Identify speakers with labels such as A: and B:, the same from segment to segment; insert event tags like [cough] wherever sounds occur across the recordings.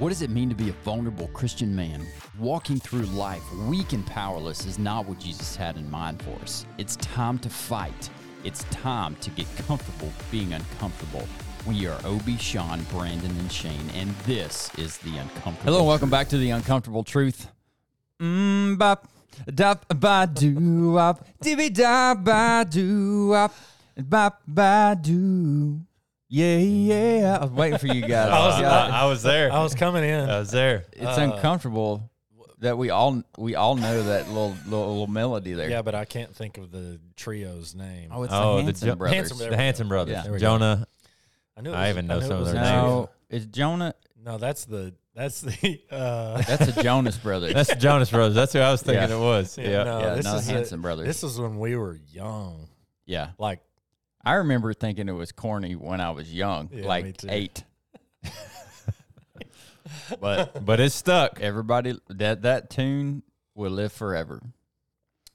A: What does it mean to be a vulnerable Christian man? Walking through life weak and powerless is not what Jesus had in mind for us. It's time to fight. It's time to get comfortable being uncomfortable. We are Obi, Sean, Brandon, and Shane, and this is the Uncomfortable. Hello, and welcome back to the Uncomfortable Truth. Mmm, bop, ba, doo, wop, dibby, da, ba, doo, wop, bop, ba, doo. Yeah, yeah. I was waiting for you guys. [laughs]
B: I was, I, I was there.
C: I was coming in.
B: I was there.
A: it's uncomfortable that we all we all know that little little, little melody there.
C: yeah, but I can't think of the trio's name.
A: Oh, it's
B: Oh,
A: the
B: the
A: Hanson
B: Jo-
A: brothers.
C: Hanson
B: The
C: There we
B: Hanson brothers.
A: Yeah.
C: There we go.
B: Jonah.
C: I knew. It
B: I
C: was-
B: even know
C: knew it
B: some of
C: was
B: their
C: a
B: names.
C: trio.
A: no, it's Jonah.
C: No, that's the that's the. Uh,
A: That's the Jonas brothers.
B: That's the Jonas brothers. That's who I was thinking
A: Yeah.
B: it was. Yeah.
C: no,
A: yeah,
C: this
A: no,
C: is
A: the
C: a-
A: Hanson brothers.
C: This is when we were young.
A: yeah,
C: Like
A: I remember thinking it was corny when I was young,
C: Yeah,
A: like eight. [laughs] but
B: But it's stuck.
A: everybody that that tune will live forever.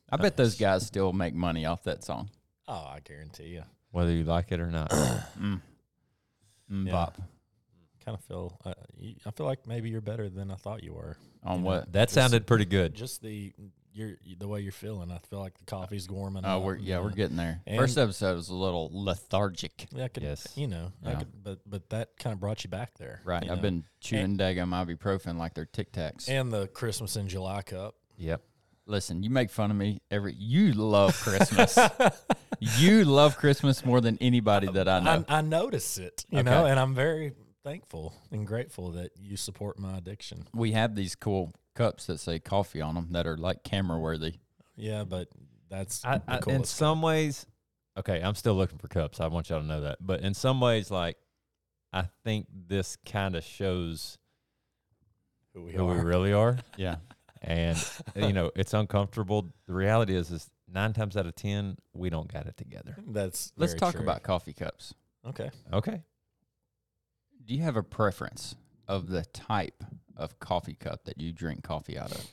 A: I bet those guys still make money off that song.
C: oh, I guarantee you.
B: Whether you like it or not. [coughs]
A: Mm. Mm,
C: Yeah.
A: bop.
C: Kind of feel. Uh, I feel like maybe you're better than I thought you were.
A: On
C: You know,
A: what?
B: That
C: Just-
B: sounded pretty good.
C: Just the you're the way you're feeling. I feel like the uh, coffee's warming.
A: Oh,
C: up,
A: we're yeah, we're getting there.
C: And-
A: First episode was a little lethargic.
C: Yeah, I could,
B: Yes.
C: You know, I
A: Yeah.
C: could, but but that kind of brought you back there.
A: Right. I've
C: know?
A: been chewing daggum ibuprofen like they're Tic Tacs.
C: and the Christmas in July cup.
B: Yep.
A: Listen, you make fun of me every. You love Christmas. [laughs] you love Christmas more than anybody that I know.
C: I, I notice it, you
A: Okay.
C: know, and I'm very thankful and grateful that you support my addiction.
A: we have these cool cups that say coffee on them that are like camera worthy.
C: Yeah, but that's
B: I,
C: the
B: I, in
C: coolest.
B: some ways, okay, I'm still looking for cups. I want y'all to know that. But in some ways, like, I think this kind of shows
C: who we
B: who we really are. [laughs]
A: Yeah.
B: And, you know, it's uncomfortable. The reality is, is nine times out of 10, we don't got it together.
C: That's
A: Let's
C: very
A: talk
C: true.
A: about coffee cups.
C: okay.
B: Okay.
A: Do you have a preference of the type of coffee cup that you drink coffee out of?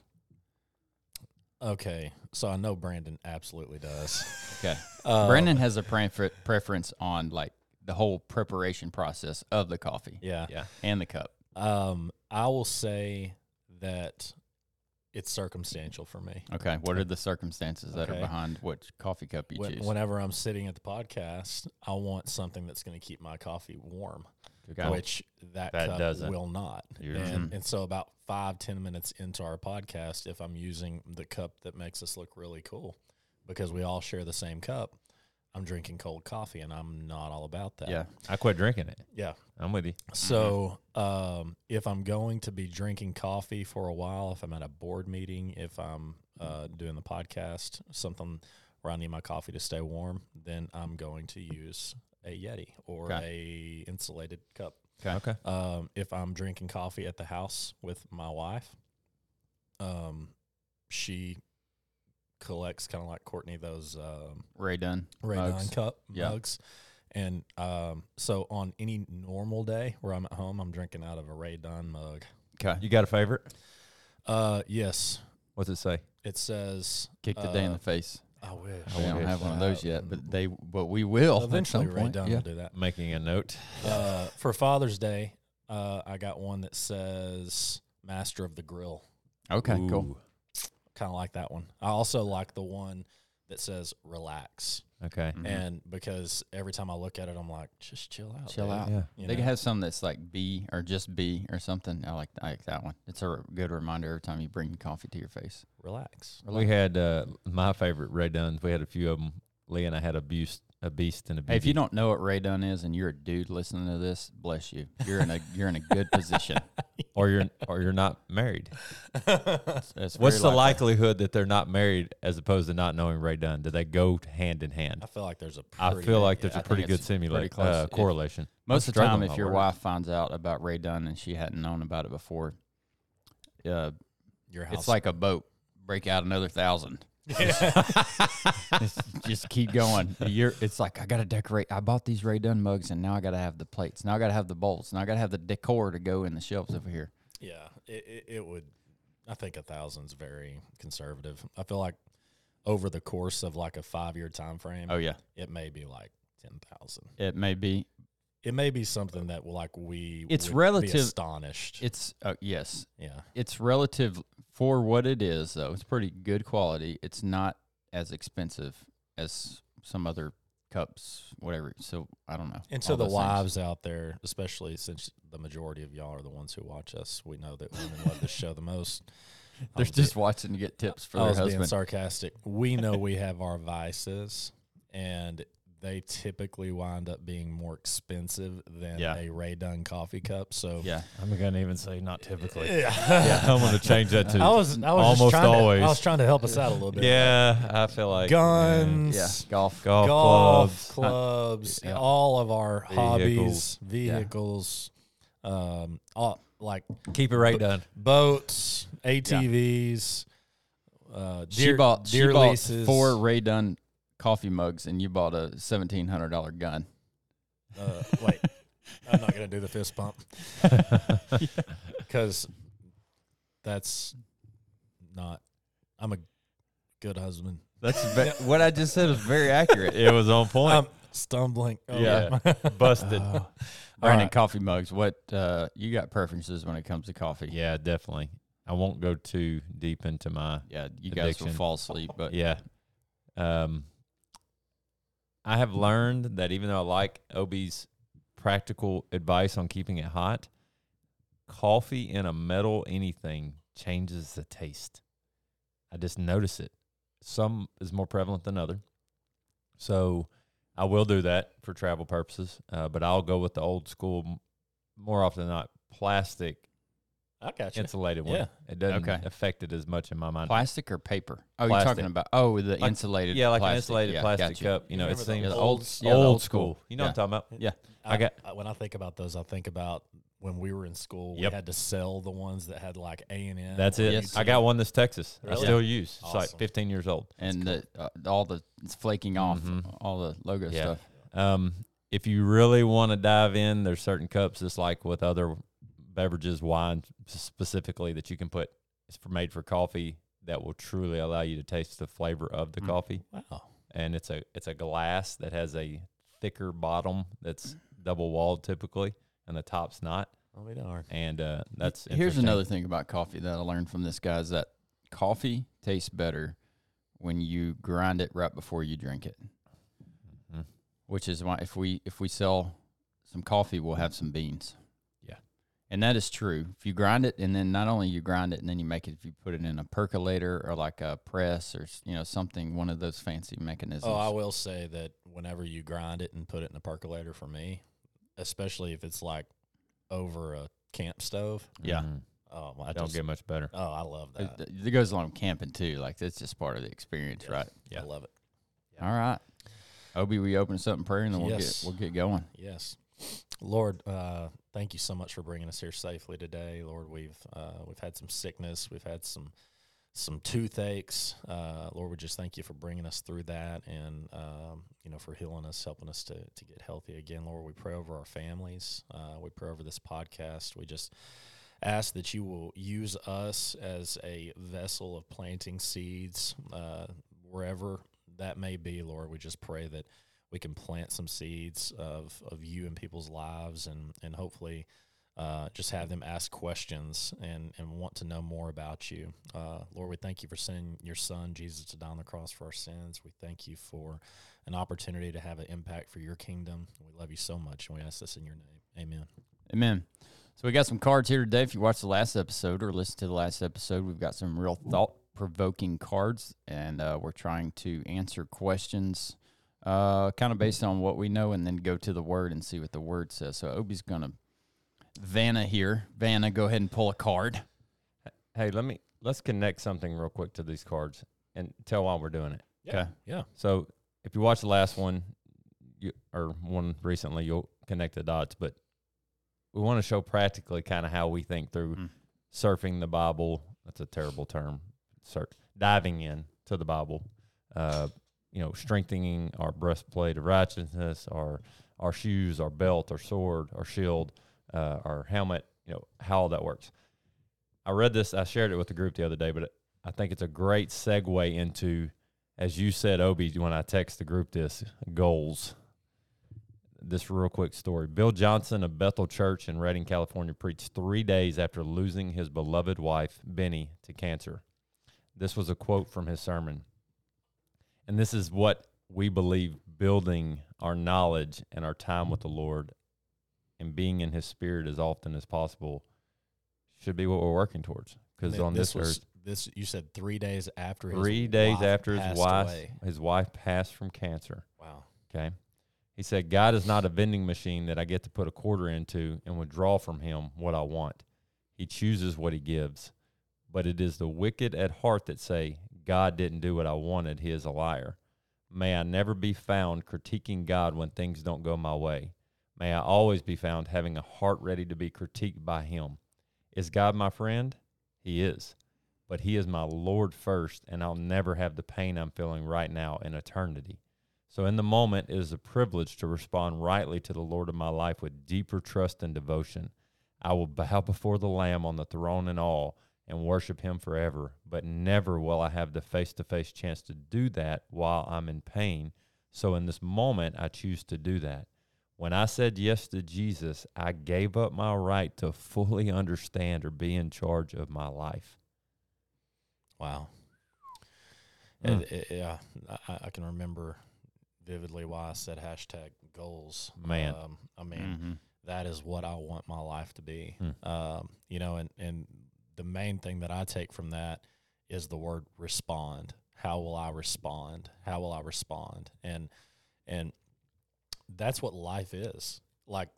C: Okay, so I know Brandon absolutely does.
A: Okay. [laughs]
C: Uh,
A: Brendan has a prefer- preference on like the whole preparation process of the coffee
C: yeah.
B: Yeah.
A: and the cup.
C: Um, I will say that it's circumstantial for me.
A: Okay. What are the circumstances that are behind which coffee cup you
C: When,
A: choose?
C: whenever I'm sitting at the podcast, I want something that's going to keep my coffee warm.
B: Okay.
C: which that,
B: That
C: cup will not.
B: You're-
C: And, [laughs] and so about five, ten minutes into our podcast, if I'm using the cup that makes us look really cool, because we all share the same cup, I'm drinking cold coffee and I'm not all about that.
A: yeah.
B: I quit drinking it.
C: Yeah.
B: I'm with you.
C: So um, if I'm going to be drinking coffee for a while, if I'm at a board meeting, if I'm uh, doing the podcast, something where I need my coffee to stay warm, then I'm going to use a Yeti or a insulated cup.
A: Okay.
B: Okay.
C: Um, if I'm drinking coffee at the house with my wife, um, she collects kind of like Courtney those um,
A: Rae Dunn.
C: Ray
A: mugs.
C: Dunn cup
A: Yeah.
C: mugs. And um, so on any normal day where I'm at home, I'm drinking out of a Rae Dunn mug.
A: Okay.
B: You got a favorite?
C: Uh, yes,
B: What's it say?
C: it says.
A: Kick the day in
C: uh,
A: the face.
C: I wish.
A: we don't have one of those
C: Uh,
A: yet, but they but we will
C: Eventually,
A: at some
C: Ray
A: point.
C: Dunn
A: yeah.
C: will do that.
B: Making a note. [laughs]
C: Uh, for Father's Day, uh, I got one that says "Master of the Grill."
A: Okay. Cool.
C: Kind of like that one. I also like the one that says "Relax,"
B: Okay.
A: Mhm.
C: and because every time I look at it, I'm like, just chill out,
A: Chill
C: dude."
A: out.
B: Yeah.
C: You
A: They
C: know?
A: have some that's like B or just B or something. I like I like that one. It's a good reminder every time you bring coffee to your face.
C: relax.
B: We had uh, my favorite Rae Dunns. We had a few of them. Lee and I had a beast, a beast, and a
A: Hey, if you don't know what Rae Dunn is and you're a dude listening to this, bless you. You're in a [laughs] you're in a good position. [laughs]
B: or you're or you're not married. [laughs]
A: It's- it's
B: What's the
A: likely.
B: likelihood that they're not married as opposed to not knowing Rae Dunn? Do they go hand in hand?
C: I feel like there's a.
B: I
C: pretty
B: feel like there's
A: yeah, I
B: a
A: think
B: pretty good
A: it's pretty
B: simulate
A: close.
B: uh,
A: If-
B: correlation.
A: Most of the time, if your
B: my
A: wife finds out about Rae Dunn and she hadn't known about it before, uh,
C: your house.
A: it's like a boat. Break out another thousand. Just, just keep going. You're, it's like I gotta decorate. I bought these Rae Dunn mugs, and now I gotta have the plates. Now I gotta have the bowls. Now I gotta have the decor to go in the shelves over here.
C: yeah, it, it, it would. I think a thousand's very conservative. I feel like over the course of like a five year time frame,
A: Oh yeah,
C: it may be like ten thousand.
A: it may be,
C: it may be something that like we
A: It's
C: would be
A: relative-
C: astonished.
A: It's uh, yes,
C: yeah.
A: it's relative for what it is though. It's pretty good quality. It's not as expensive as some other cups, whatever. So I don't know.
C: And so the
A: those things.
C: wives out there, especially since the majority of y'all are the ones who watch us, we know that women love this show the most. [laughs]
A: They're
C: was
A: just watching to get tips for
C: I
A: their
C: was being
A: husband.
C: sarcastic. We know we have our vices, and they typically wind up being more expensive than
B: Yeah.
C: a Rae Dunn coffee cup. So
A: Yeah,
B: I'm gonna even say not typically.
C: yeah.
B: yeah, I'm gonna change that to [laughs]
C: I was I was just
B: almost
C: trying to-
B: always.
C: I was trying to help us out a little bit.
B: yeah, I feel like
C: guns,
A: yeah, golf.
B: golf,
C: golf
B: clubs.
C: clubs,
A: Yeah.
C: all of our hobbies,
B: Vehicles.
C: vehicles, um, all like
B: Keep it right done.
C: boats, ATVs, uh,
A: she
C: deer,
A: bought
C: deer
A: she bought
C: leases.
A: four Rae Dunn coffee mugs, and you bought a seventeen hundred dollar gun.
C: Uh, wait, [laughs] I'm not gonna do the fist pump because [laughs] that's not. I'm a good husband.
A: That's [laughs] ve- what I just said was very accurate.
B: It was on point.
C: I'm stumbling. Oh,
B: Yeah. Busted.
C: Oh.
A: Brandon,
C: right.
A: coffee mugs. What uh, you got preferences when it comes to coffee?
B: yeah, definitely. I won't go too deep into my
A: yeah. You guys will fall asleep, but
B: yeah. Um, I have learned that even though I like Obi's practical advice on keeping it hot, coffee in a metal anything changes the taste. I just notice it. Some is more prevalent than other. So I will do that for travel purposes, uh, but I'll go with the old school more often than not plastic
C: I got you.
B: insulated one.
C: Yeah.
B: It doesn't
A: Okay.
B: affect it as much in my mind.
A: plastic or paper? Oh, you're
B: Plastic.
A: talking about oh the
B: Like-
A: insulated.
B: Yeah, like an
A: plastic.
B: insulated
A: Yeah,
B: plastic
A: gotcha.
B: cup. You know, it
C: Remember
B: seems
A: the
C: old-
A: old, yeah, the
B: old,
A: old
B: school. You know
A: Yeah.
B: what I'm talking about?
A: Yeah.
B: I got-
C: I- when I think about those, I think about when we were in school.
B: Yep.
C: We had to sell the ones that had like A and N.
B: That's it.
A: Yes.
B: I got one this Texas. I
C: Really?
B: still use. It's like
C: Awesome.
B: 15 years old.
A: and the, uh, all the it's flaking off
B: Mhm.
A: all the logo
B: Yeah.
A: stuff.
B: Um, if you really want to dive in, there's certain cups, just like with other beverages, wine specifically, that you can put. It's for made for coffee that will truly allow you to taste the flavor of the
A: Mm.
B: coffee.
C: Wow.
B: And it's a it's a glass that has a thicker bottom that's double walled typically, and the top's not.
C: I'll be darned.
B: And uh, that's
A: Here's another thing about coffee that I learned from this guy is that coffee tastes better when you grind it right before you drink it.
B: Mhm.
A: Which is why if we if we sell some coffee, we'll have some beans.
B: Yeah.
A: And that is true. If you grind it and then not only you grind it and then you make it if you put it in a percolator or like a press or you know something one of those fancy mechanisms.
C: Oh, I will say that whenever you grind it and put it in a percolator, for me, especially if it's like over a camp stove,
A: Yeah.
B: Mhm.
C: oh, I
B: Don't
C: just,
B: get much better.
C: oh, I love that.
A: it goes along with camping too. Like that's just part of the experience,
C: Yeah.
A: right?
B: Yeah.
C: I love it.
A: All right. Obi, we open us up in prayer and then we'll
C: Yes.
A: get we'll get going.
C: Yes, Lord, uh, thank you so much for bringing us here safely today, Lord. We've uh, we've had some sickness, we've had some some toothaches. Uh, Lord, we just thank you for bringing us through that, and um, you know for healing us, helping us to to get healthy again. Lord, we pray over our families. Uh, we pray over this podcast. We just ask that you will use us as a vessel of planting seeds uh, wherever that may be, Lord. We just pray that we can plant some seeds of, of you in people's lives and, and hopefully uh, just have them ask questions and, and want to know more about you. Uh, Lord, we thank you for sending your son, Jesus, to die on the cross for our sins. We thank you for an opportunity to have an impact for your kingdom. We love you so much, and we ask this in your name. Amen.
A: Amen. So we got some cards here today. If you watched the last episode or listened to the last episode, we've got some real thought provoking cards, and uh, we're trying to answer questions, uh, kind of based on what we know, and then go to the word and see what the word says. So Obi's gonna Vanna here. Vanna, go ahead and pull a card.
B: Hey, let me let's connect something real quick to these cards and tell why we're doing it.
A: Okay.
C: Yeah.
B: So if you watch the last one, you or one recently, you'll connect the dots. But we want to show practically kind of how we think through
A: Mm.
B: surfing the Bible. That's a terrible term. Sur- diving in to the Bible. Uh, you know, strengthening our breastplate of righteousness, our our shoes, our belt, our sword, our shield, uh, our helmet. You know how all that works. I read this. I shared it with the group the other day, but I think it's a great segue into, as you said, Obi, when I text the group this goals. this real quick story. Bill Johnson of Bethel Church in Redding, California, preached three days after losing his beloved wife, Beni, to cancer. This was a quote from his sermon. And this is what we believe building our knowledge and our time with the Lord and being in his spirit as often as possible should be what we're working towards. Because on this,
C: was,
B: earth,
C: this you said three days after his
B: three days
C: wife
B: after his wife,
C: away.
B: his wife passed from cancer.
C: Wow.
B: Okay. He said, God is not a vending machine that I get to put a quarter into and withdraw from him what I want. He chooses what he gives. But it is the wicked at heart that say, God didn't do what I wanted. He is a liar. May I never be found critiquing God when things don't go my way. May I always be found having a heart ready to be critiqued by him. Is God my friend? He is. But he is my Lord first, and I'll never have the pain I'm feeling right now in eternity. So, in the moment, it is a privilege to respond rightly to the Lord of my life with deeper trust and devotion. I will bow [laughs] before the Lamb on the throne and all and worship him forever, but never will I have the face to face chance to do that while I'm in pain. So, in this moment, I choose to do that. When I said yes to Jesus, I gave up my right to fully understand or be in charge of my life.
C: Wow.
B: Mm.
C: It- it- yeah, I, I can remember vividly why I said hashtag goals.
B: Man.
C: um, I mean,
A: Mhm.
C: that is what I want my life to be.
B: Hmm.
C: Um, you know, and and the main thing that I take from that is the word respond. How will I respond? How will I respond? And and that's what life is. Like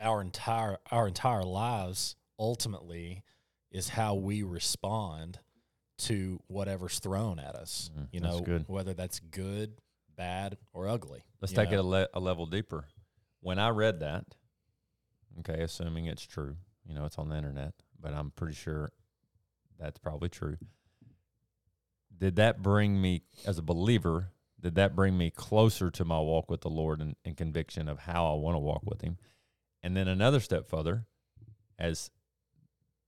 C: our entire our entire lives ultimately is how we respond to whatever's thrown at us.
B: Mm,
C: you know, whether that's good, bad, or ugly.
B: Let's take it a, le- a level deeper. When I read that, okay, assuming it's true, you know, it's on the internet, but I'm pretty sure that's probably true. Did that bring me, as a believer, did that bring me closer to my walk with the Lord and, and conviction of how I want to walk with Him? And then another step further, as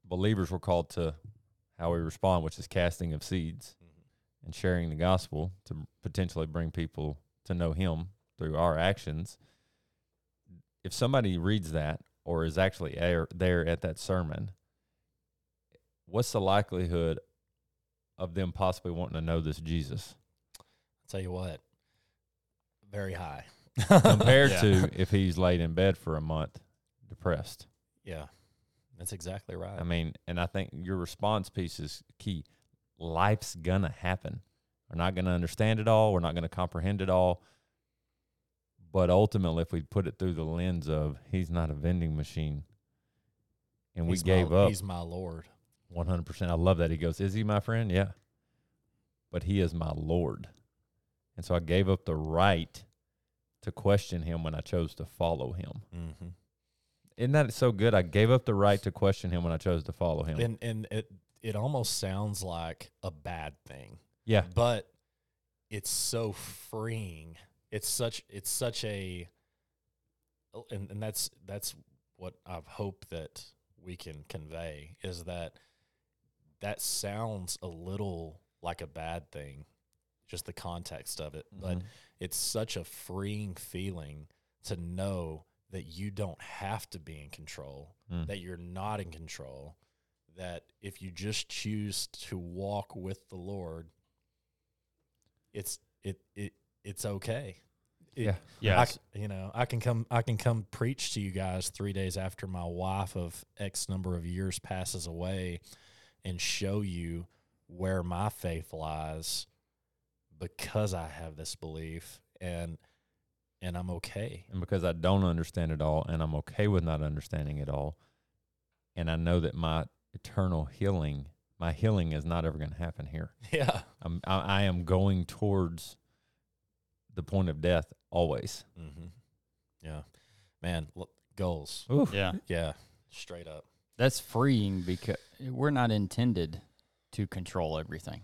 B: believers, we're called to how we respond, which is casting of seeds mm-hmm. and sharing the gospel to potentially bring people to know him through our actions if somebody reads that or is actually there at that sermon what's the likelihood of them possibly wanting to know this jesus?
C: I'll tell you what, very high.
B: Compared [laughs]
C: Yeah.
B: to if he's laid in bed for a month depressed.
C: Yeah, that's exactly right.
B: i mean and i think your response piece is key. Life's gonna happen. We're not gonna understand it all. We're not gonna comprehend it all. But ultimately if we put it through the lens of he's not a vending machine and we gave
C: my,
B: up
C: He's my Lord.
B: 100% i love that. He goes is he my friend? Yeah. But he is my lord. And so i gave up the right to question him when i chose to follow him.
C: Mm-hmm.
B: isn't that so good? I gave up the right to question him when i chose to follow him.
C: And and it it almost sounds like a bad thing,
B: yeah.
C: But it's so freeing. It's such it's such a and, and that's that's what I hope that we can convey is that that sounds a little like a bad thing, just the context of it. But
B: Mhm.
C: it's such a freeing feeling to know that you don't have to be in control,
B: Mm.
C: that you're not in control, that if you just choose to walk with the Lord, it's it it it's okay. It-
B: Yeah.
C: I you know, I can come I can come preach to you guys 3 days after my wife of X number of years passes away and show you where my faith lies because I have this belief and and I'm okay.
B: and because I don't understand it all, and I'm okay with not understanding it all, and I know that my eternal healing, my healing is not ever going to happen here. [laughs]
C: Yeah.
B: I'm, I, I am going towards the point of death always.
C: Mhm. Yeah. Man, l- goals.
B: Oof.
A: Yeah.
C: Yeah. Straight up.
A: That's freeing because we're not intended to control everything.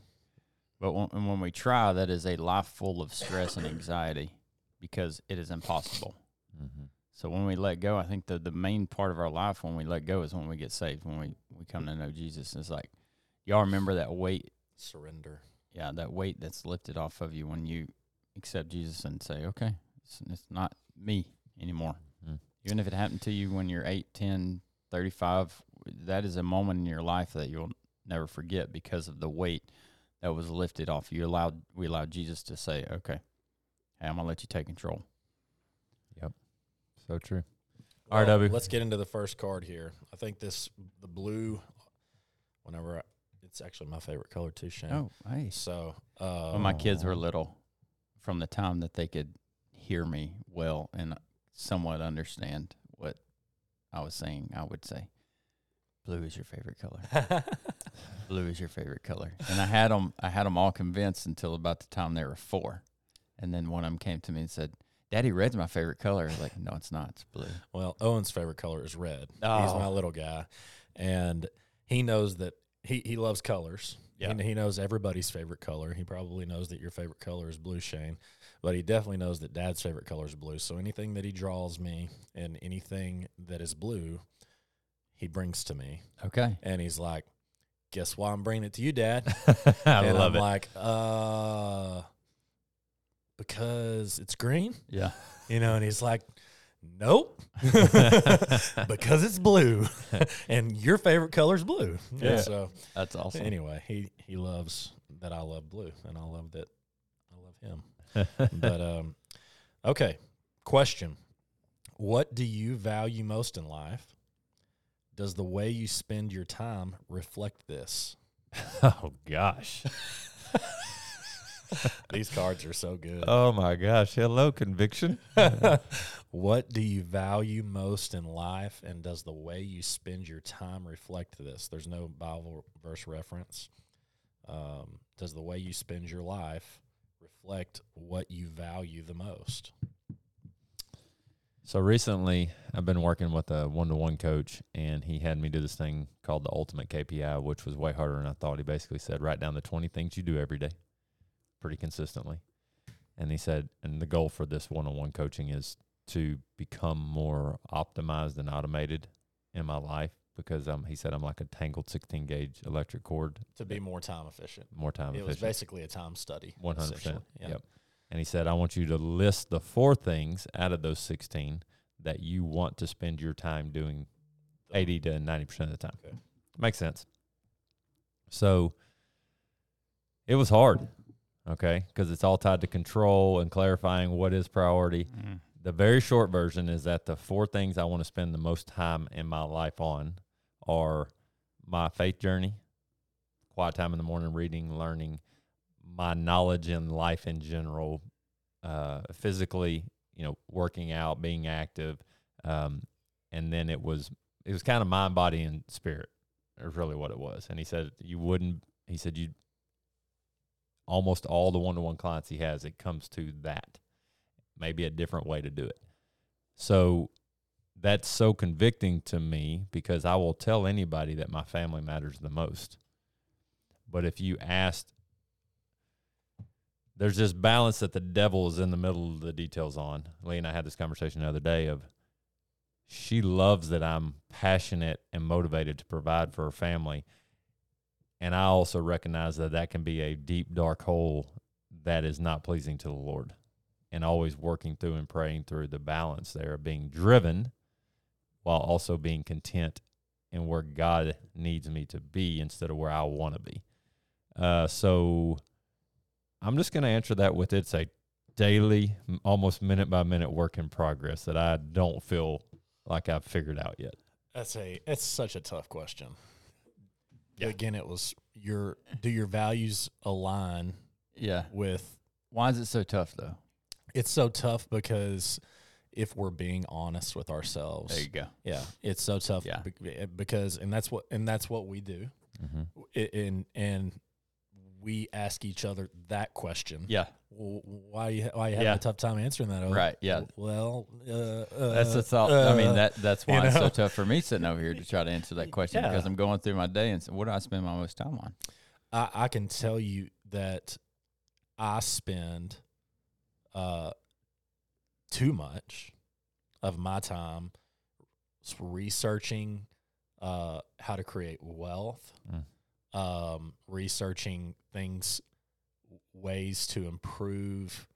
A: But when, and when we try, that is a life full of stress and anxiety because it is impossible.
B: Mhm.
A: So when we let go, I think the, the main part of our life when we let go is when we get saved, when we, we come to know Jesus. It's like, y'all remember that weight?
C: Surrender.
A: Yeah, that weight that's lifted off of you when you accept Jesus and say, okay, it's, it's not me anymore.
B: Mm.
A: Even if it happened to you when you're 8, 10, 35, that is a moment in your life that you'll never forget because of the weight that was lifted off you. Allowed we allowed Jesus to say, "Okay, hey, I'm gonna let you take control." Yep.
B: So true.
C: Well,
B: All right, W.
C: Let's get into the first card here. I think this the blue. Whenever I, it's actually my favorite color too, Shane.
A: Oh, hey.
C: So uh,
A: When my kids were little, from the time that they could hear me well and somewhat understand what I was saying, I would say, "Blue is your favorite color. [laughs] Blue is your favorite color." And I had them, I had them all convinced until about the time they were four, and then one of them came to me and said, "Daddy, red's my favorite color." I was like, "No, it's not. It's blue."
C: Well, Owen's favorite color is red. He's
A: Oh.
C: my little guy, and he knows that he he loves colors.
A: Yeah.
C: He, he knows everybody's favorite color. He probably knows that your favorite color is blue, Shane, but he definitely knows that Dad's favorite color is blue. So anything that he draws me and anything that is blue, he brings to me,
A: Okay.
C: and he's like, "Guess why I'm bringing it to you, Dad?" [laughs]
B: I
C: and
B: love
C: I'm
B: it.
C: like, "Uh, because it's green."
A: Yeah.
C: You know, and he's like, Nope. [laughs] [laughs] because it's blue. and your favorite color is blue.
A: Yeah.
C: So
A: That's awesome.
C: anyway, he he loves that I love blue and I love that I love him. But um okay. Question. What do you value most in life? Does the way you spend your time reflect this? [laughs]
B: oh gosh. [laughs]
C: These cards are so good.
B: Oh my gosh. Hello, conviction. [laughs]
C: what do you value most in life, and does the way you spend your time reflect this? There's no Bible verse reference. Um, does the way you spend your life reflect what you value the most?
B: So recently, I've been working with a one-to-one coach, and he had me do this thing called the Ultimate KPI, which was way harder than I thought. He basically said, write down the 20 things you do every day, pretty consistently. And he said, and the goal for this one-on-one coaching is to become more optimized and automated in my life because um, he said I'm like a tangled 16 gauge electric cord,
C: To be more time efficient.
B: more time efficient.
C: It was basically a time study.
B: One hundred percent.
C: Yeah.
B: Yep. And he said, I want you to list the four things out of those sixteen that you want to spend your time doing eighty to ninety percent of the time.
C: Okay.
B: Makes sense. So it was hard, okay, because it's all tied to control and clarifying what is priority.
A: Mm.
B: The very short version is that the four things I want to spend the most time in my life on are my faith journey, quiet time in the morning, reading, learning, my knowledge in life in general, uh, physically, you know, working out, being active, um, and then it was it was kind of mind, body, and spirit. Is really what it was. And he said you wouldn't. He said you almost all the one to one clients he has, it comes to that. Maybe a different way to do it. So that's so convicting to me because I will tell anybody that my family matters the most. But if you asked, there's this balance that the devil is in the middle of the details on. Lee and I had this conversation the other day of she loves that I'm passionate and motivated to provide for her family. And I also recognize that that can be a deep, dark hole that is not pleasing to the Lord. And always working through and praying through the balance there of being driven while also being content in where God needs me to be instead of where I want to be. Uh, so I'm just going to answer that with it's a daily, almost minute by minute work in progress that I don't feel like I've figured out yet.
C: That's a it's such a tough question. Again, it was your do your values align
A: Yeah.
C: with
A: Why is it so tough though?
C: It's so tough because if we're being honest with ourselves,
A: There you go.
C: yeah, it's so tough.
A: Yeah.
C: be- because and that's what and that's what we do.
B: Mm-hmm.
C: And and we ask each other that question.
A: Yeah.
C: Well, why why you having
A: Yeah.
C: a tough time answering that? Oh,
A: Right, yeah.
C: Well, uh,
A: That's
C: uh,
A: the thought. I mean
C: uh,
A: that that's [laughs]
C: you
A: why it's so tough for me sitting over here to try to answer that question
C: Yeah.
A: because I'm going through my day and what do I spend my most time on?
C: I, I can tell you that I spend uh, too much of my time researching uh, how to create wealth,
B: Mm.
C: um, researching things, ways to improve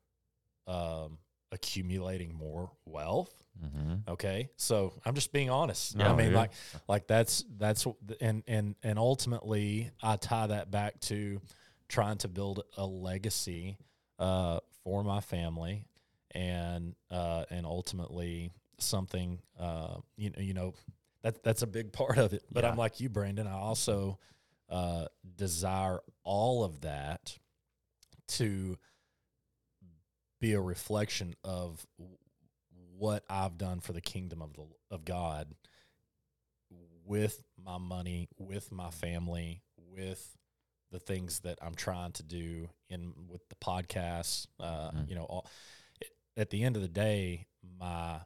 C: um, accumulating more wealth.
B: Mm-hmm.
C: Okay, so I'm just being honest.
B: No,
C: I mean, like, like that's that's and and and ultimately, I tie that back to trying to build a legacy uh, for my family, and uh, and ultimately something uh, you know you know that that's a big part of it. But
A: Yeah.
C: I'm like you, Brandon. I also uh, desire all of that to be a reflection of what I've done for the kingdom of the of God with my money, with my family, with the things that I'm trying to do in with the podcast. Uh,
B: Mhm.
C: You know, all, at the end of the day, my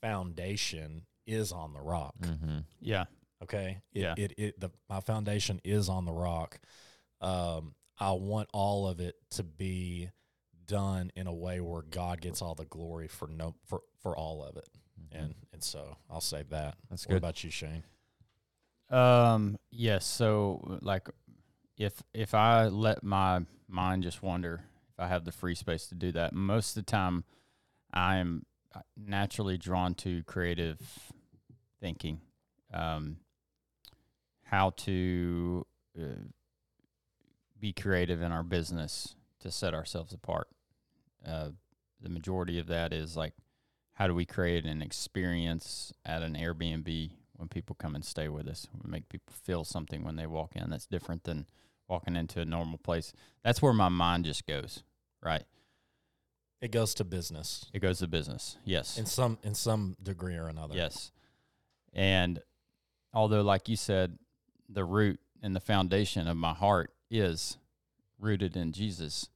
C: foundation is on the rock.
B: Mm-hmm.
A: Yeah.
C: Okay. It,
A: Yeah.
C: It, it the my foundation is on the rock. Um, I want all of it to be done in a way where God gets all the glory for no for for all of it. And and so I'll save that.
B: Mm-hmm. That's
C: what
B: good.
C: about you, Shane?
A: Um. Yes. So, like, if if I let my mind just wander, if I have the free space to do that, most of the time, I am naturally drawn to creative thinking. Um. How to uh, be creative in our business to set ourselves apart. Uh, the majority of that is like, how do we create an experience at an Airbnb when people come and stay with us? We make people feel something when they walk in that's different than walking into a normal place. That's where my mind just goes, right?
C: It goes to business
A: It goes to business. Yes.
C: in some in some degree or another.
A: Yes. And although, like you said, the root and the foundation of my heart is rooted in Jesus,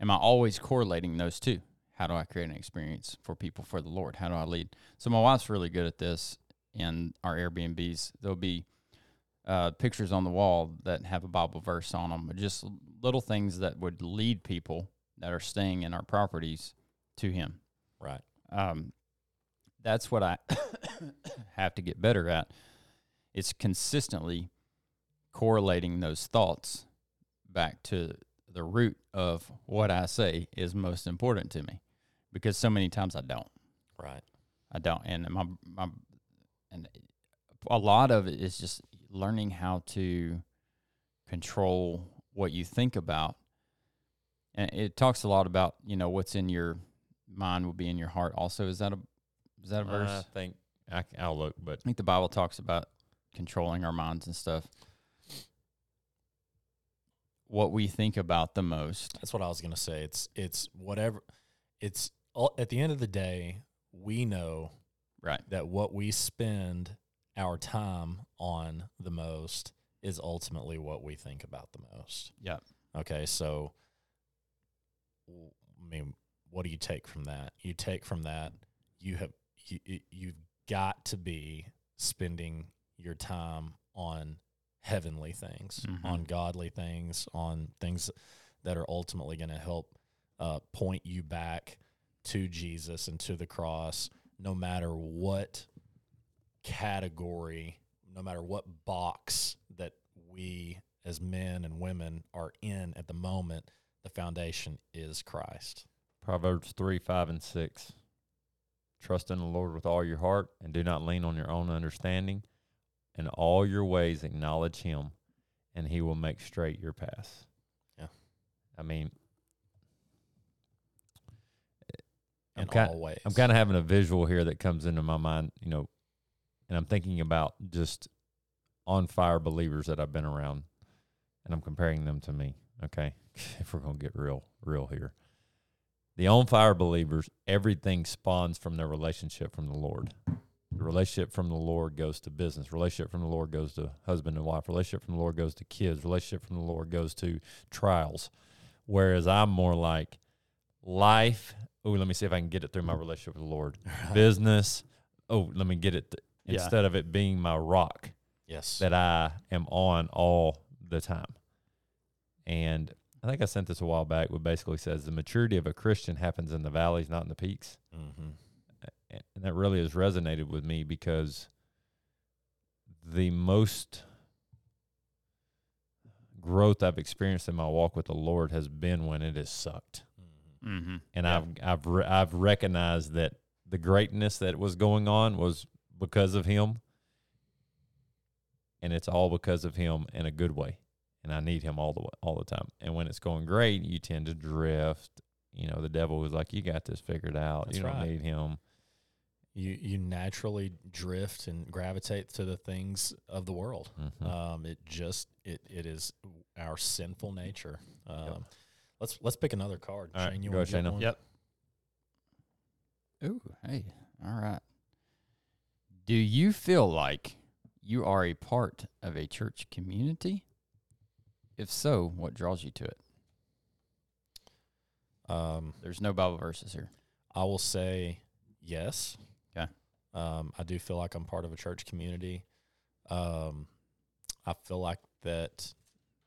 A: am I always correlating those two? How do I create an experience for people for the Lord? How do I lead? So my wife's really good at this in our Airbnbs. There'll be uh, pictures on the wall that have a Bible verse on them, just little things that would lead people that are staying in our properties to Him
C: Right.
A: um, that's what I [coughs] have to get better at. It's consistently correlating those thoughts back to the root of what I say is most important to me, because so many times I don't.
C: Right.
A: I don't, and my my and a lot of it is just learning how to control what you think about. And it talks a lot about you know what's in your mind will be in your heart. Also, is that a is that a verse?
B: I think I, will look, but
A: I think the Bible talks about controlling our minds and stuff. What we think about the most.
C: That's what I was gonna say. It's it's whatever. It's all, at the end of the day, we know
A: Right.
C: that what we spend our time on the most is ultimately what we think about the most.
A: Yeah.
C: Okay, so I mean, what do you take from that? You take from that you have you, you- you've got to be spending your time on heavenly things,
A: Mhm.
C: on godly things, on things that are ultimately going to help uh, point you back to Jesus and to the cross, no matter what category, no matter what box that we as men and women are in at the moment, the foundation is Christ.
B: Proverbs 3, 5, and 6. Trust in the Lord with all your heart and do not lean on your own understanding. In all your ways, acknowledge Him, and He will make straight your paths.
C: Yeah.
B: I mean, I'm
C: In
B: kind-
C: all ways.
B: I'm kind of having a visual here that comes into my mind, you know, and I'm thinking about just on fire believers that I've been around, and I'm comparing them to me. Okay, [laughs] if we're gonna get real, real here, the on fire believers, everything spawns from their relationship from the Lord. The relationship from the Lord goes to business. Relationship from the Lord goes to husband and wife. Relationship from the Lord goes to kids. Relationship from the Lord goes to trials. Whereas I'm more like life. Oh, let me see if I can get it through my relationship with the Lord. [laughs] Business. Oh, let me get it th-
A: Yeah.
B: instead of it being my rock
C: yes.
B: that I am on all the time. And I think I sent this a while back, but basically says the maturity of a Christian happens in the valleys, not in the peaks.
C: mm-hmm.
B: And that really has resonated with me because the most growth I've experienced in my walk with the Lord has been when it has sucked.
C: Mm-hmm.
A: Mm-hmm.
B: and
A: Yeah.
B: I've I've re- I've recognized that the greatness that was going on was because of him, and it's all because of him in a good way. And I need him all the way, all the time. And when it's going great, you tend to drift. You know, the devil was like, "You got this figured out.
C: That's
B: you don't
C: right.
B: need him."
C: You you naturally drift and gravitate to the things of the world.
B: Mhm.
C: Um, it just it it is our sinful nature. Um, Let's let's pick another card.
B: All right,
C: Shane, you
B: go
C: want to
B: Shane.
A: Yep. Ooh, hey, all right. Do you feel like you are a part of a church community? If so, what draws you to it?
C: Um,
A: There's no Bible verses here.
C: I will say yes.
A: 'Kay.
C: Um, I do feel like I'm part of a church community. Um, I feel like that,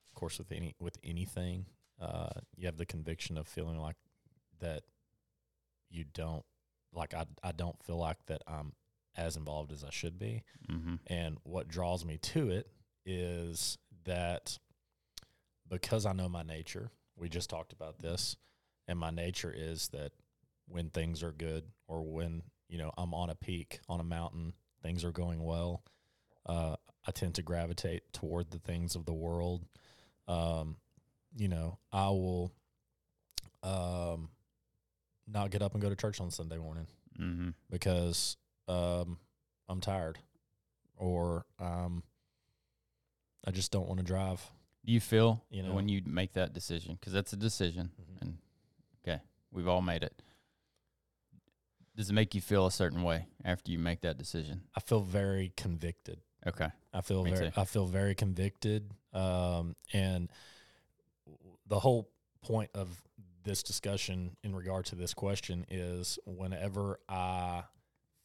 C: of course, with any with anything, uh, you have the conviction of feeling like that you don't like. I I don't feel like that I'm as involved as I should be.
A: Mm-hmm.
C: And what draws me to it is that because I know my nature, we just talked about this, and my nature is that when things are good or when, you know, I'm on a peak, on a mountain, things are going well, uh, I tend to gravitate toward the things of the world. Um, you know, I will um, not get up and go to church on Sunday morning
A: Mm-hmm.
C: because um, I'm tired or um, I just don't want to drive.
A: Do you feel
C: You know.
A: when you make that decision? Because that's a decision,
C: Mhm.
A: and okay, we've all made it. Does it make you feel a certain way after you make that decision?
C: I feel very convicted.
A: Okay.
C: I feel
A: Me
C: very
A: too.
C: I feel very convicted. Um, and the whole point of this discussion in regard to this question is whenever I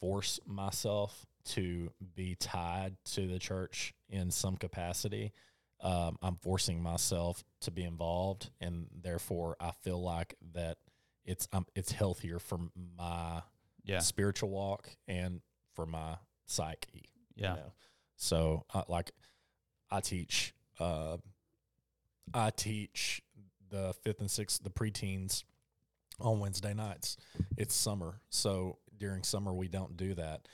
C: force myself to be tied to the church in some capacity, um, I'm forcing myself to be involved, and therefore I feel like that it's um, it's healthier for my
A: Yeah.
C: spiritual walk and for my psyche. you
A: Yeah.
C: know. So, uh, like, I teach, uh, I teach the fifth and sixth, the preteens on Wednesday nights. It's summer, so during summer we don't do that.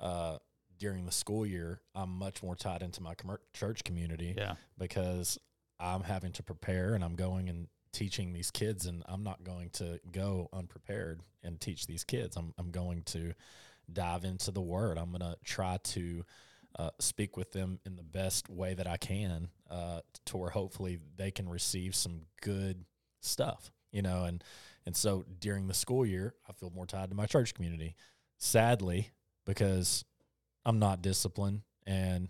C: Uh, during the school year, I'm much more tied into my commer- church community
A: Yeah.
C: because I'm having to prepare and I'm going and teaching these kids and I'm not going to go unprepared and teach these kids. I'm I'm going to dive into the word. I'm going to try to uh, speak with them in the best way that I can uh, to where hopefully they can receive some good stuff, you know, and and so during the school year, I feel more tied to my church community. Sadly, because I'm not disciplined and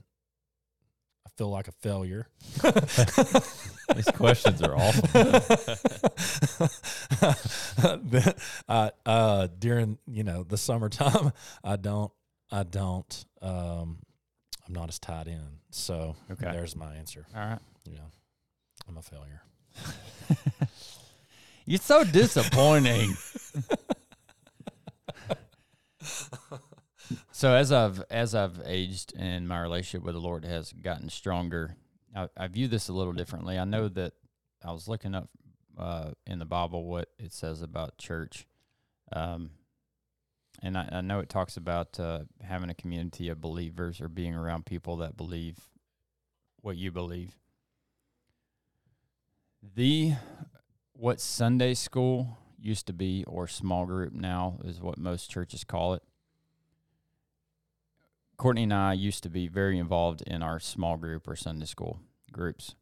C: I feel like a failure. [laughs]
B: These questions are awful. [laughs]
C: Uh, uh, during you know the summertime, [laughs] I don't, I don't, um, I'm not as tied in. So
A: Okay.
C: there's my answer.
A: All right.
C: Yeah, I'm a failure.
A: You're so disappointing. [laughs] so as I've as I've aged and my relationship with the Lord has gotten stronger, I, I view this a little differently. I know that I was looking up uh, in the Bible what it says about church, um, and I, I know it talks about uh, having a community of believers or being around people that believe what you believe. The what Sunday school used to be or small group now is what most churches call it. Courtney and I used to be very involved in our small group or Sunday school groups.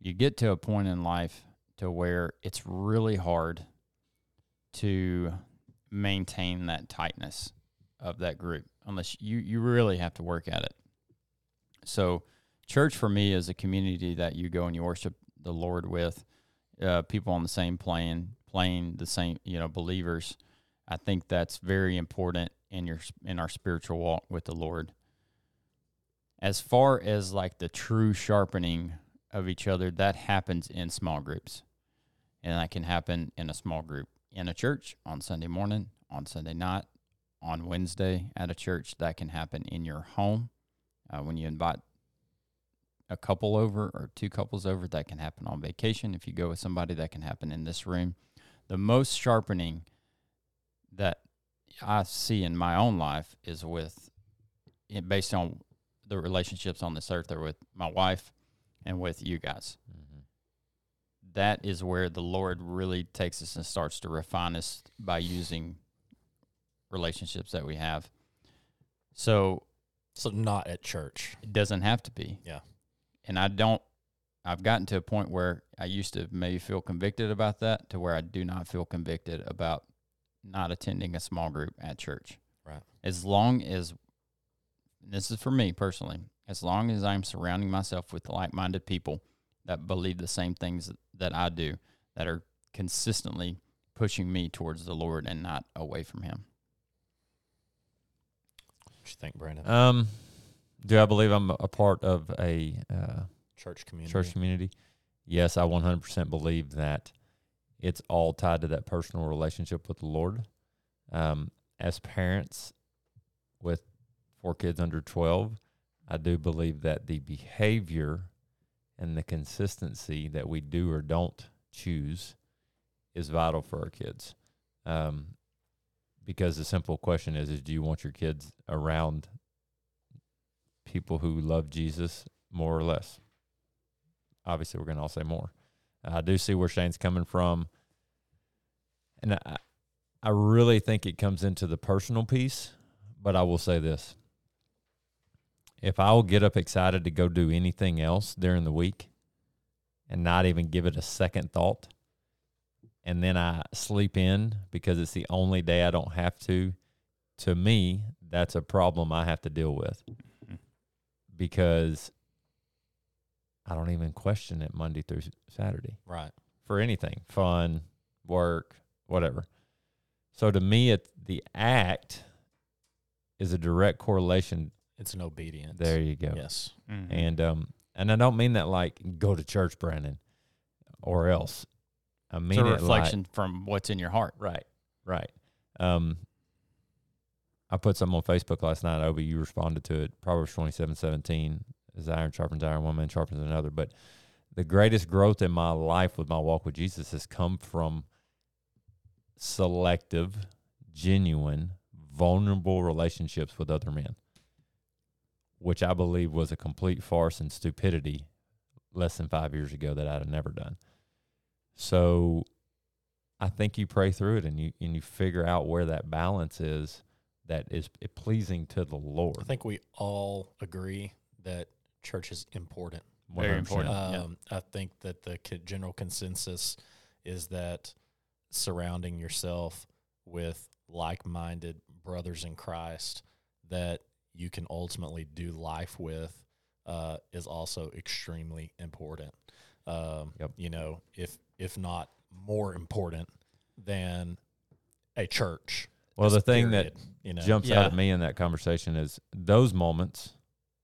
A: You get to a point in life to where it's really hard to maintain that tightness of that group unless you you really have to work at it. So church for me is a community that you go and you worship the Lord with uh, people on the same plane, playing the same, you know, believers. I think that's very important in your in our spiritual walk with the Lord. As far as like the true sharpening of each other, that happens in small groups, and that can happen in a small group in a church on Sunday morning, on Sunday night, on Wednesday at a church. That can happen in your home uh, when you invite a couple over or two couples over. That can happen on vacation. If you go with somebody, that can happen in this room. the most sharpening that I see in my own life is with, based on the relationships on this earth, or with my wife and with you guys.
B: Mhm.
A: That is where the Lord really takes us and starts to refine us by using relationships that we have. So
C: So not at church.
A: it doesn't have to be.
C: Yeah.
A: And I don't, I've gotten to a point where I used to maybe feel convicted about that to where I do not feel convicted about not attending a small group at church.
C: Right.
A: As long as, this is for me personally, as long as I'm surrounding myself with like minded people that believe the same things that I do, that are consistently pushing me towards the Lord and not away from Him.
C: What you think, Brandon?
B: Um, do I believe I'm a part of a uh,
C: church community.
B: church community? Yes, I 100% believe that it's all tied to that personal relationship with the Lord. Um, as parents with four kids under 12, I do believe that the behavior and the consistency that we do or don't choose is vital for our kids. Um, because the simple question is, is do you want your kids around people who love Jesus more or less? Obviously, we're going to all say more. I do see where Shane's coming from, and I, I really think it comes into the personal piece. But I will say this: if I will get up excited to go do anything else during the week, and not even give it a second thought, and then I sleep in because it's the only day I don't have to, to me, that's a problem I have to deal with because I don't even question it Monday through Saturday
C: Right.
B: for anything fun, work, whatever. So to me, it the act is a direct correlation.
C: It's an obedience.
B: There you go.
C: Yes.
B: And um, and I don't mean that like go to church, Brandon, or else. I
A: it's
B: mean
A: a
B: it like-
A: reflection from what's in your heart.
B: Right, right. Um, I put something on Facebook last night. Obi, you responded to it. Proverbs twenty-seven seventeen is iron sharpens iron, one man sharpens another. But the greatest growth in my life with my walk with Jesus has come from selective, genuine, vulnerable relationships with other men, which I believe was a complete farce and stupidity less than five years ago that I'd have never done. So I think you pray through it and you and you figure out where that balance is that is pleasing to the Lord.
C: I think we all agree that church is important.
A: Very important.
C: Um,
A: yeah.
C: I think that the general consensus is that surrounding yourself with like-minded brothers in Christ that you can ultimately do life with uh, is also extremely important. Um,
B: Yep.
C: You know, if if not more important than a church.
B: Well, the
C: Just
B: thing that
C: you know,
B: jumps
A: Yeah.
B: out at me in that conversation is those moments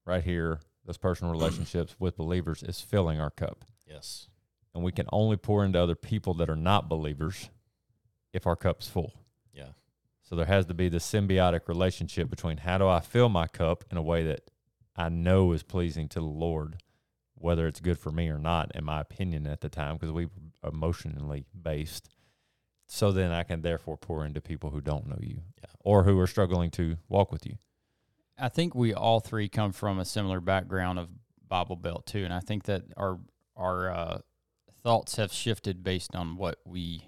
B: right here, those personal relationships with believers is filling our cup.
C: yes,
B: And we can only pour into other people that are not believers if our cup's full.
C: yeah,
B: So there has to be this symbiotic relationship between how do I fill my cup in a way that I know is pleasing to the Lord, whether it's good for me or not, in my opinion at the time, because we were emotionally based. So then I can therefore pour into people who don't know you
C: Yeah.
B: or who are struggling to walk with you.
A: I think we all three come from a similar background of Bible Belt too, and I think that our our uh, thoughts have shifted based on what we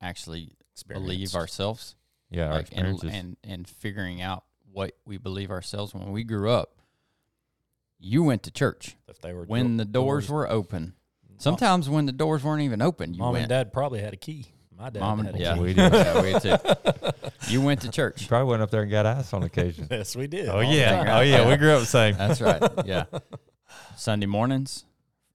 A: actually believe ourselves,
B: Yeah, our
A: like, and,
B: experiences.
A: and and figuring out what we believe ourselves. When we grew up, you went to church
C: If they were
A: when
C: do-
A: the doors were open. Sometimes when the doors weren't even open, you
C: mom
A: went.
C: and dad probably had a key. My dad
A: Mom
C: had
A: and
C: a
A: yeah.
B: We did.
A: yeah, we did. [laughs] You went to church.
B: you probably went up there and got ice on occasion. [laughs]
C: yes, we did.
B: oh, yeah.
A: right.
B: Oh, yeah.
A: Yeah.
B: We grew up the [laughs] same.
A: That's right. Yeah. Sunday mornings,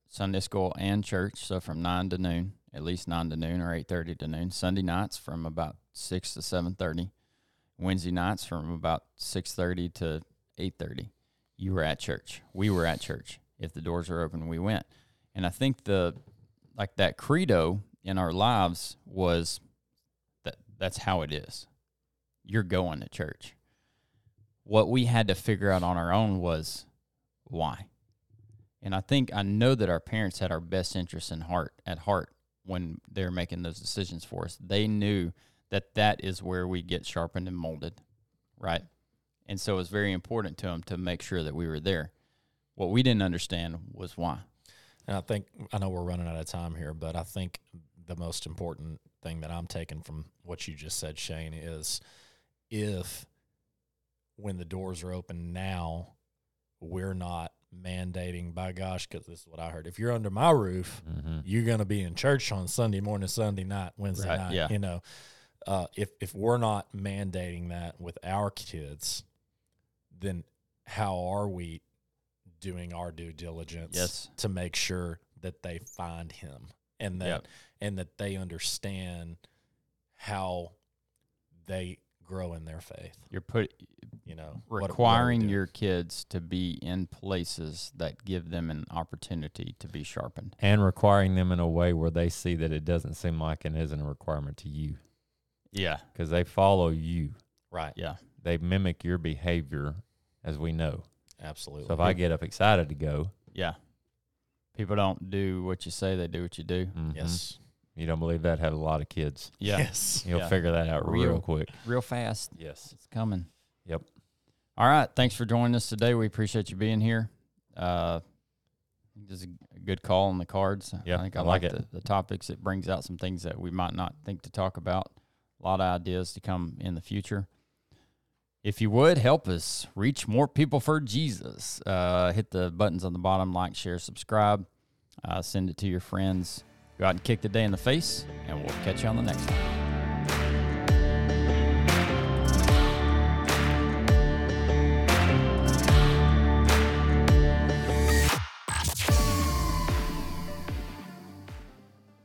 A: Sunday school and church. So from nine to noon, at least nine to noon or eight thirty to noon. Sunday nights from about six to seven thirty. Wednesday nights from about six thirty to eight thirty. You were at church. We were at church. If the doors were open, we went. And I think the like that credo in our lives was that that's how it is. You're going to church. What we had to figure out on our own was why. And I think I know that our parents had our best interests in heart at heart when they're making those decisions for us. They knew that that is where we get sharpened and molded, right? And so it was very important to them to make sure that we were there. What we didn't understand was why.
C: And I think I know we're running out of time here, but I think the most important thing that I'm taking from what you just said, Shane, is if when the doors are open now, we're not mandating by gosh, because this is what I heard. If you're under my roof,
B: Mm-hmm.
C: you're going to be in church on Sunday morning, Sunday night, Wednesday
A: Right,
C: night.
A: yeah.
C: You know, uh, if if we're not mandating that with our kids, then how are we doing our due diligence
A: Yes.
C: to make sure that they find him and that
A: Yep.
C: And that they understand how they grow in their faith?
A: You're put
C: You know, what- what are we
A: requiring
C: doing?
A: your kids to be in places that give them an opportunity to be sharpened.
B: And requiring them in a way where they see that it doesn't seem like it isn't a requirement to you
A: Yeah.
B: because they follow you.
C: right.
A: Yeah.
B: They mimic your behavior, as we know.
C: Absolutely.
B: So if I get up excited to go,
A: Yeah. People don't do what you say, they do what you do.
B: mhm.
C: yes.
B: You don't believe that had a lot of kids.
A: Yeah.
C: Yes.
B: You'll
A: Yeah.
B: figure that out real
A: Real.
B: quick.
A: Real fast.
B: Yes.
A: It's coming.
B: Yep.
A: All right. Thanks for joining us today. We appreciate you being here. Uh, this is a good call on the cards.
B: Yeah,
A: I think I,
B: I
A: like,
B: like
A: the,
B: it.
A: the topics. It brings out some things that we might not think to talk about. A lot of ideas to come in the future. If you would help us reach more people for Jesus, uh, hit the buttons on the bottom, like, share, subscribe, uh, send it to your friends. Go out and kick the day in the face, and we'll catch you on the next one.